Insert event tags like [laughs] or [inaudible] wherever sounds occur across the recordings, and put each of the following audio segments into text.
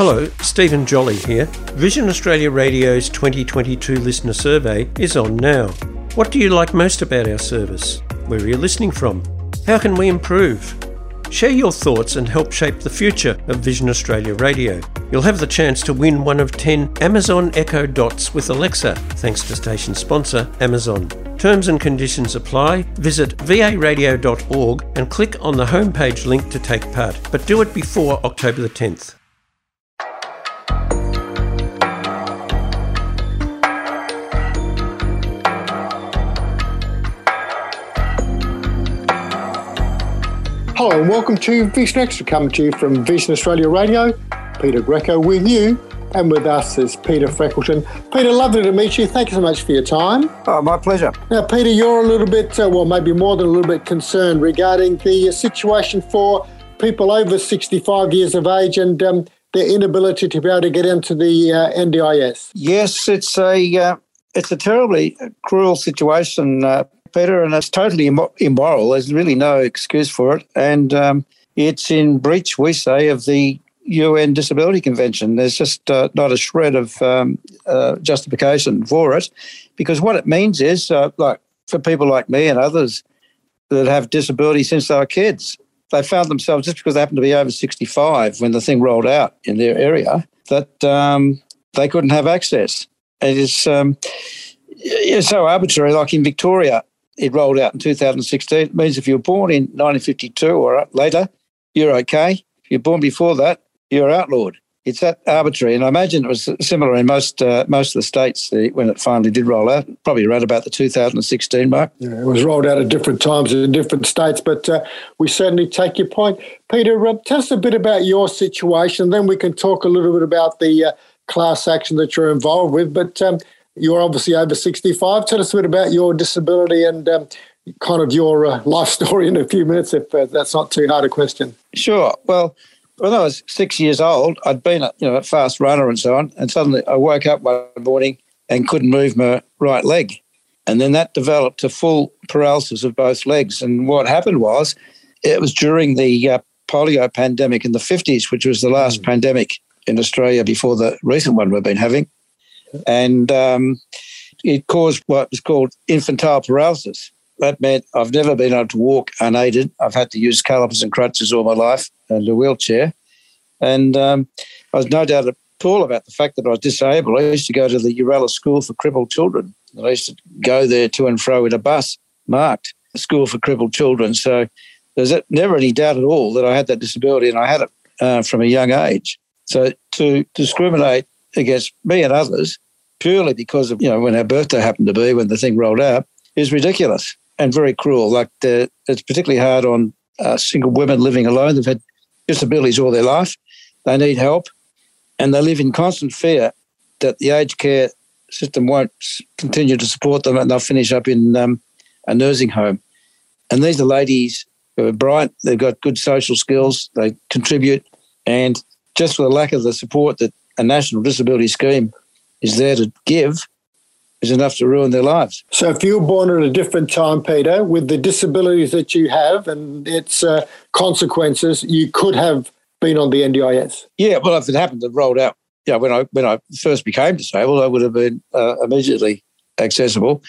Hello, Stephen Jolly here. Vision Australia Radio's 2022 listener survey is on now. What do you like most about our service? Where are you listening from? How can we improve? Share your thoughts and help shape the future of Vision Australia Radio. You'll have the chance to win one of 10 Amazon Echo Dots with Alexa, thanks to station sponsor Amazon. Terms and conditions apply. Visit varadio.org and click on the homepage link to take part, but do it before October the 10th. Hello and welcome to Vision Extra, coming to you from Vision Australia Radio. Peter Greco with you, and with us is Peter Freckleton. Peter, lovely to meet you. Thank you so much for your time. Oh, my pleasure. Now, Peter, you're a little bit, uh, well, maybe more than a little bit concerned regarding the situation for people over 65 years of age and um, their inability to be able to get into the uh, NDIS. Yes, it's a uh, it's a terribly cruel situation, uh, Peter, and it's totally immoral. There's really no excuse for it. And um, it's in breach, we say, of the UN Disability Convention. There's just uh, not a shred of um, uh, justification for it because what it means is, uh, like, for people like me and others that have disability since they were kids, they found themselves, just because they happened to be over 65 when the thing rolled out in their area, that um, they couldn't have access. It is um, so arbitrary. Like in Victoria, it rolled out in 2016. It means if you're born in 1952 or later, you're okay. If you're born before that, you're outlawed. It's that arbitrary, and I imagine it was similar in most uh, most of the states when it finally did roll out. Probably around about the 2016 mark. Yeah, it was rolled out at different times in different states, but uh, we certainly take your point, Peter. Uh, tell us a bit about your situation, then we can talk a little bit about the uh, class action that you're involved with. But um, you're obviously over 65. Tell us a bit about your disability and um, kind of your uh, life [laughs] story in a few minutes, if uh, that's not too hard a question. Sure. Well, when I was six years old, I'd been a, you know, a fast runner and so on, and suddenly I woke up one morning and couldn't move my right leg. And then that developed to full paralysis of both legs. And what happened was, it was during the uh, polio pandemic in the 50s, which was the last mm. pandemic in Australia before the recent one we've been having and um, it caused what was called infantile paralysis. That meant I've never been able to walk unaided. I've had to use calipers and crutches all my life and a wheelchair. And um, I was no doubt at all about the fact that I was disabled. I used to go to the Yooralla School for Crippled Children. I used to go there to and fro in a bus marked School for Crippled Children. So there's never any doubt at all that I had that disability and I had it uh, from a young age. So to discriminate against me and others purely because of, you know, when our birthday happened to be, when the thing rolled out, is ridiculous and very cruel. Like, the, it's particularly hard on uh, single women living alone. They've had disabilities all their life. They need help and they live in constant fear that the aged care system won't continue to support them and they'll finish up in um, a nursing home. And these are ladies who are bright, they've got good social skills, they contribute, and just for the lack of the support that a national disability scheme is there to give is enough to ruin their lives. So, if you were born at a different time, Peter, with the disabilities that you have and its uh, consequences, you could have been on the NDIS. Yeah, well, if it happened to rolled out, yeah, when I when I first became disabled, I would have been uh, immediately accessible.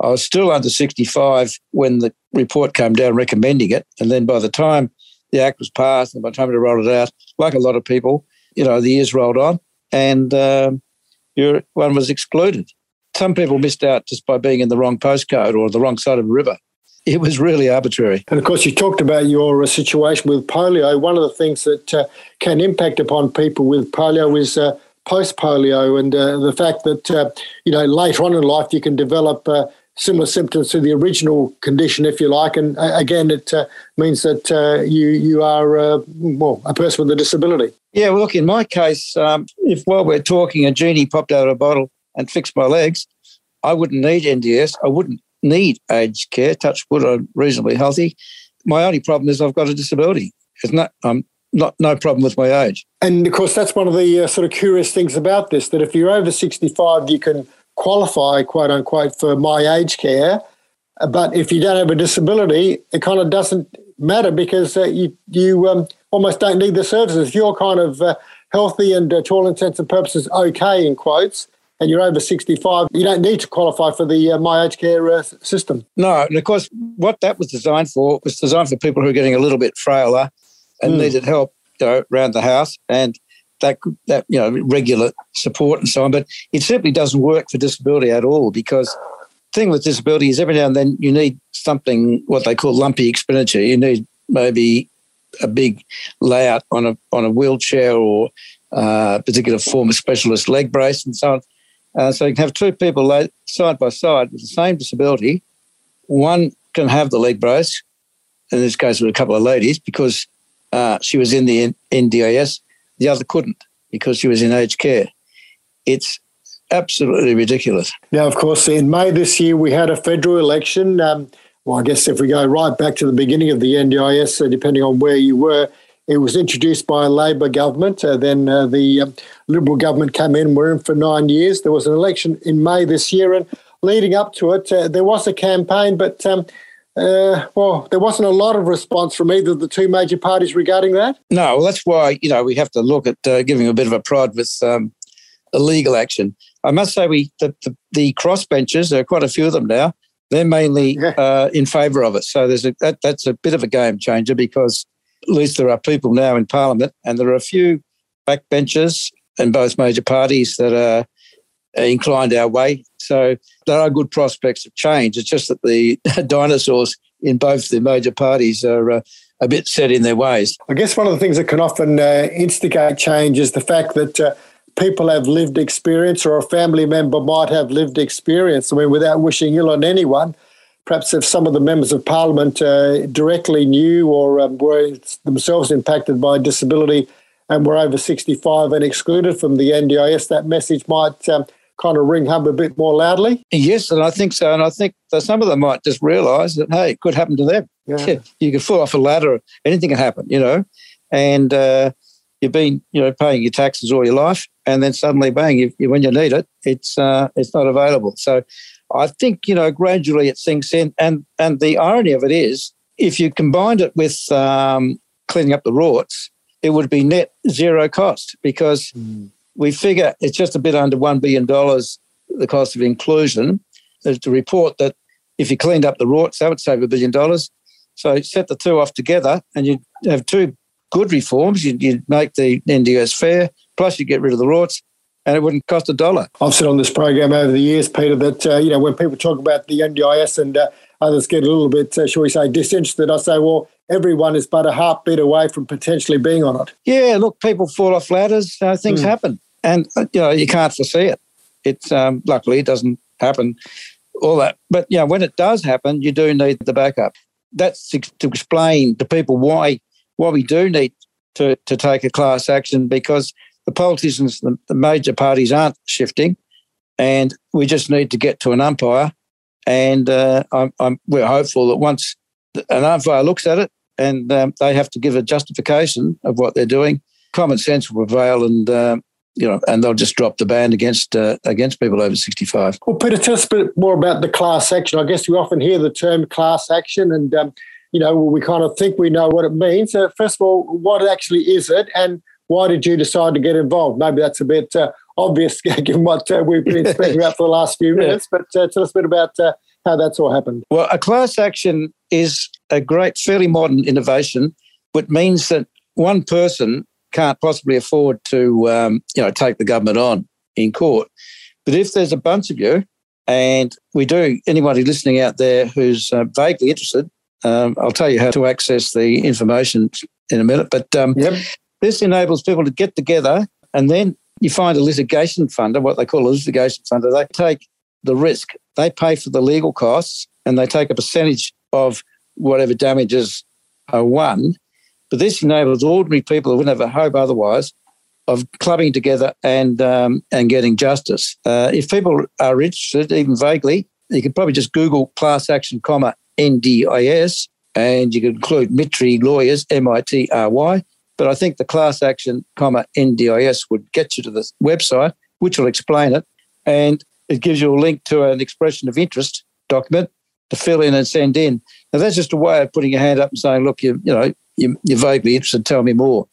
I was still under 65 when the report came down recommending it, and then by the time the act was passed and by the time they rolled it out, like a lot of people, you know, the years rolled on and um, one was excluded. Some people missed out just by being in the wrong postcode or the wrong side of a river. It was really arbitrary. And of course, you talked about your uh, situation with polio. One of the things that uh, can impact upon people with polio is uh, post polio, and uh, the fact that uh, you know later on in life you can develop uh, similar symptoms to the original condition, if you like. And again, it uh, means that uh, you you are uh, well a person with a disability. Yeah, well, look, in my case, um, if while we're talking, a genie popped out of a bottle and fixed my legs, I wouldn't need NDS. I wouldn't need aged care. Touch wood, I'm reasonably healthy. My only problem is I've got a disability. It's not. I'm not no problem with my age. And of course, that's one of the uh, sort of curious things about this. That if you're over 65, you can qualify, quote unquote, for my age care. But if you don't have a disability, it kind of doesn't matter because uh, you you um, almost don't need the services. If you're kind of uh, healthy and uh, to all intents and purposes okay in quotes, and you're over 65, you don't need to qualify for the uh, My Aged Care uh, system. No, and of course, what that was designed for was designed for people who are getting a little bit frailer and mm. needed help, you know, around the house and that that you know regular support and so on. But it simply doesn't work for disability at all because the thing with disability is every now and then you need something what they call lumpy expenditure. You need maybe a big layout on a on a wheelchair or a uh, particular form of specialist leg brace and so on. Uh, so you can have two people laid side by side with the same disability. One can have the leg brace, in this case with a couple of ladies, because uh, she was in the NDIS. The other couldn't because she was in aged care. It's absolutely ridiculous. Now, of course, in May this year, we had a federal election. Um, well, I guess if we go right back to the beginning of the NDIS, uh, depending on where you were, it was introduced by a Labor government. Uh, then uh, the um, Liberal government came in. We're in for nine years. There was an election in May this year, and leading up to it, uh, there was a campaign, but um, uh, well, there wasn't a lot of response from either of the two major parties regarding that. No, well, that's why you know we have to look at uh, giving a bit of a prod with um, legal action. I must say, we the, the, the crossbenchers there are quite a few of them now. They're mainly [laughs] uh, in favour of it. So there's a, that, that's a bit of a game changer because at least there are people now in Parliament, and there are a few backbenchers in both major parties that are inclined our way. So there are good prospects of change. It's just that the [laughs] dinosaurs in both the major parties are uh, a bit set in their ways. I guess one of the things that can often uh, instigate change is the fact that uh, people have lived experience or a family member might have lived experience. I mean, without wishing ill on anyone, perhaps if some of the members of parliament uh, directly knew or um, were themselves impacted by disability and were over 65 and excluded from the NDIS, that message might um, kind of ring home a bit more loudly. Yes, and I think so. And I think some of them might just realise that, hey, it could happen to them. Yeah. [laughs] you could fall off a ladder, anything can happen, you know. And uh, you've been, you know, paying your taxes all your life, and then suddenly, bang, you, you, when you need it, it's uh, it's not available. So I think you know gradually it sinks in, and and the irony of it is, if you combined it with um, cleaning up the rorts, it would be net zero cost because mm. we figure it's just a bit under one billion dollars the cost of inclusion. There's a report that if you cleaned up the rorts, that would save a billion dollars. So set the two off together, and you have two good reforms. You'd, you'd make the NDIS fair, plus you get rid of the rorts, and it wouldn't cost a dollar. I've said on this program over the years, Peter, that uh, you know when people talk about the NDIS and uh, others get a little bit, uh, shall we say, disinterested, I say, well, everyone is but a heartbeat away from potentially being on it. Yeah, look, people fall off ladders, uh, things mm. happen, and uh, you know you can't foresee it. It's um, luckily it doesn't happen, all that. But you know when it does happen, you do need the backup. That's to explain to people why why we do need to to take a class action because politicians, the, the major parties aren't shifting, and we just need to get to an umpire. And uh, I'm, I'm, we're hopeful that once an umpire looks at it and um, they have to give a justification of what they're doing, common sense will prevail, and um, you know, and they'll just drop the ban against uh, against people over sixty five. Well, Peter, tell us a bit more about the class action. I guess we often hear the term class action, and um, you know, we kind of think we know what it means. So, first of all, what actually is it, and why did you decide to get involved? Maybe that's a bit uh, obvious [laughs] given what uh, we've been speaking about for the last few [laughs] minutes, but uh, tell us a bit about uh, how that's all happened. Well, a class action is a great, fairly modern innovation, which means that one person can't possibly afford to, um, you know, take the government on in court. But if there's a bunch of you, and we do, anybody listening out there who's uh, vaguely interested, um, I'll tell you how to access the information in a minute. But um, yep. This enables people to get together and then you find a litigation funder, what they call a litigation funder. They take the risk, they pay for the legal costs, and they take a percentage of whatever damages are won. But this enables ordinary people who wouldn't have a hope otherwise of clubbing together and um, and getting justice. Uh, if people are interested, even vaguely, you can probably just Google class action, comma NDIS, and you can include Mitry lawyers, M I T R Y, but I think the class action, comma NDIS would get you to the website, which will explain it, and it gives you a link to an expression of interest document to fill in and send in. Now that's just a way of putting your hand up and saying, "Look, you you know you, you're vaguely interested. Tell me more."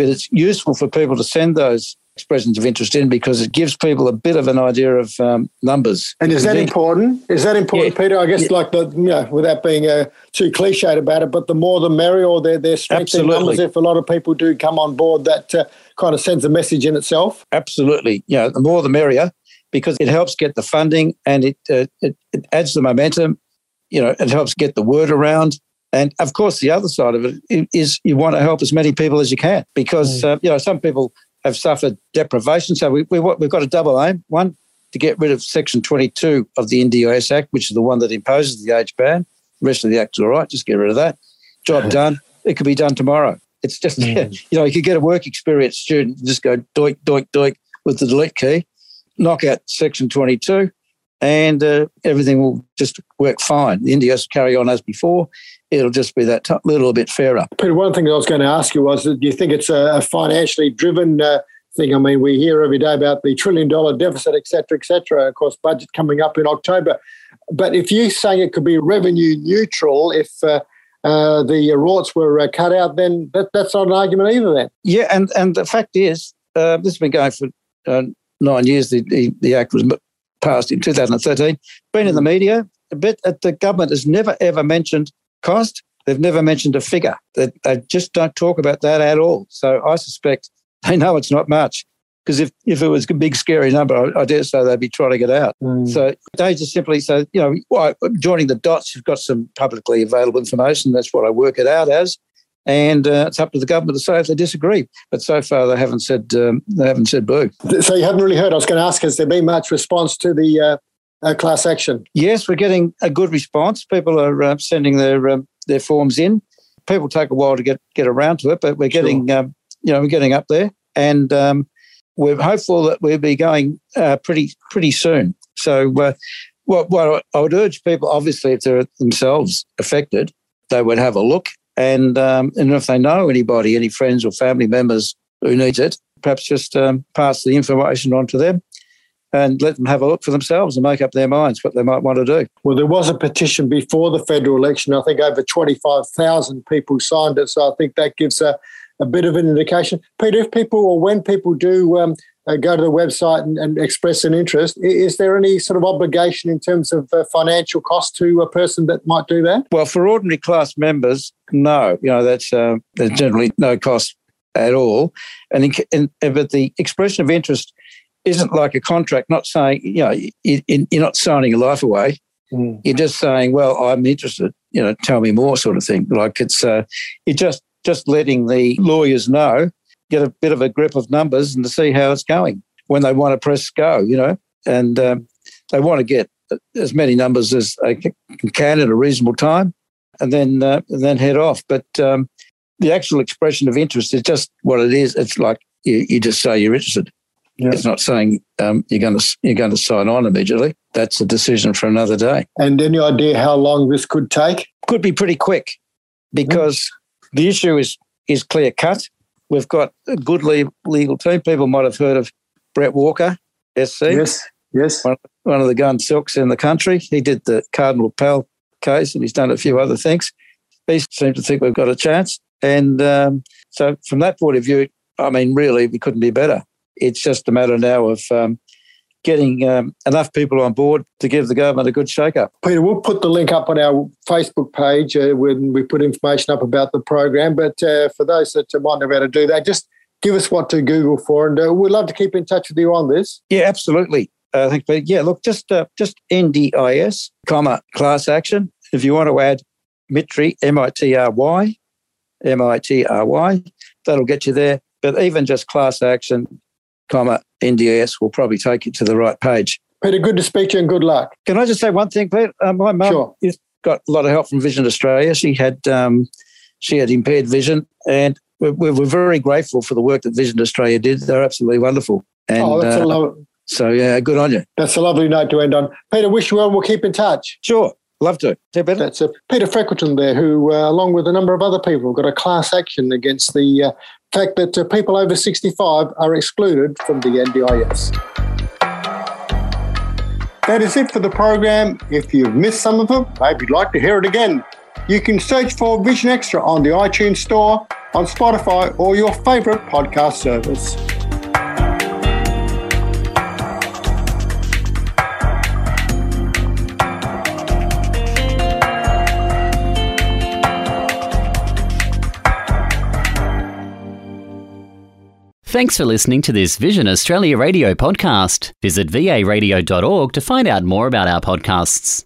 but it's useful for people to send those expressions of interest in because it gives people a bit of an idea of um, numbers. And is that important? Is that important, yeah. Peter? I guess, yeah. like the, you know, without being uh, too cliched about it, but the more the merrier, or their, their strength in numbers, if a lot of people do come on board, that uh, kind of sends a message in itself. Absolutely. Yeah, the more the merrier because it helps get the funding and it, uh, it, it adds the momentum. You know, it helps get the word around. And of course, the other side of it is you want to help as many people as you can because, mm. uh, you know, some people have suffered deprivation. So we, we, we've got a double aim. One, to get rid of Section 22 of the NDIS Act, which is the one that imposes the age ban. The rest of the Act is all right, just get rid of that. Job done. It could be done tomorrow. It's just, [laughs] mm. you know, you could get a work experience student, just go doink, doink, doink with the delete key, knock out Section 22, and uh, everything will just work fine. The NDIS will carry on as before it'll just be that t- little bit fairer. Peter, one thing I was going to ask you was, do you think it's a financially driven uh, thing? I mean, we hear every day about the trillion dollar deficit, et cetera, et cetera. Of course, budget coming up in October. But if you're saying it could be revenue neutral if uh, uh, the rorts were uh, cut out, then that, that's not an argument either. Then, yeah, and and the fact is, uh, this has been going for uh, nine years. The, the, the act was passed in 2013. Been in the media, but the government has never ever mentioned cost. They've never mentioned a figure. They, they just don't talk about that at all. So I suspect [laughs] they know it's not much. Because if, if it was a big, scary number, I, I dare say they'd be trying to get out. Mm. So they just simply say, you know, well, joining the dots, you've got some publicly available information. That's what I work it out as. And uh, it's up to the government to say if they disagree. But so far, they haven't said um, they haven't said boo. So you haven't really heard. I was going to ask: Has there been much response to the uh, uh, class action? Yes, we're getting a good response. People are uh, sending their um, their forms in. People take a while to get get around to it, but we're getting sure. um, you know we're getting up there, and um, we're hopeful that we'll be going uh, pretty pretty soon. So, uh, what what I would urge people, obviously, if they're themselves affected, they would have a look, and um, and if they know anybody, any friends or family members who needs it, perhaps just um, pass the information on to them and let them have a look for themselves and make up their minds what they might want to do. Well, there was a petition before the federal election. I think over 25,000 people signed it. So I think that gives a, a bit of an indication. Peter, if people or when people do um, uh, go to the website and, and, express an interest, is there any sort of obligation in terms of uh, financial cost to a person that might do that? Well, for ordinary class members, no. You know, that's uh, there's generally no cost at all. And, in, in, but the expression of interest isn't like a contract, not saying, you know, you, are not signing your life away. Mm. You're just saying, well, I'm interested, you know, tell me more sort of thing. Like it's, uh, you're just, just letting the lawyers know, get a bit of a grip of numbers and to see how it's going when they want to press go, you know, and um, they want to get as many numbers as they can in a reasonable time and then, uh, and then head off. But um, the actual expression of interest is just what it is. It's like you, you just say you're interested. Yeah. It's not saying um, you're going to you're going to sign on immediately. That's a decision for another day. And any idea how long this could take? Could be pretty quick, because. The issue is is clear cut. We've got a good legal team. People might have heard of Brett Walker, SC. Yes, yes. One, one of the gun silks in the country. He did the Cardinal Pell case, and he's done a few other things. He seems to think we've got a chance. And um, so, from that point of view, I mean, really, we couldn't be better. It's just a matter now of um, getting um, enough people on board to give the government a good shake-up. Peter, we'll put the link up on our Facebook page uh, when we put information up about the program. But uh, for those that might be able to do that, just give us what to Google for, and uh, we'd love to keep in touch with you on this. Yeah, absolutely. I think, but yeah, look, just uh, just NDIS, comma class action. If you want to add Mitry, M I T R Y, M I T R Y, that'll get you there. But even just class action, comma NDIS will probably take you to the right page. Peter, good to speak to you and good luck. Can I just say one thing, Pete? Uh, my mum sure. got a lot of help from Vision Australia. She had um, she had impaired vision, and we're, we're, very grateful for the work that Vision Australia did. They're absolutely wonderful. And, oh, that's uh, a lo- so yeah, good on you. That's a lovely note to end on. Peter, wish you well. We'll keep in touch. Sure. Love to. That's uh, Peter Freckleton there, who, uh, along with a number of other people, got a class action against the uh, fact that uh, people over 65 are excluded from the NDIS. That is it for the program. If you've missed some of them, maybe you'd like to hear it again, you can search for Vision Extra on the iTunes Store on Spotify or your favourite podcast service. Thanks for listening to this Vision Australia radio podcast. Visit varadio.org to find out more about our podcasts.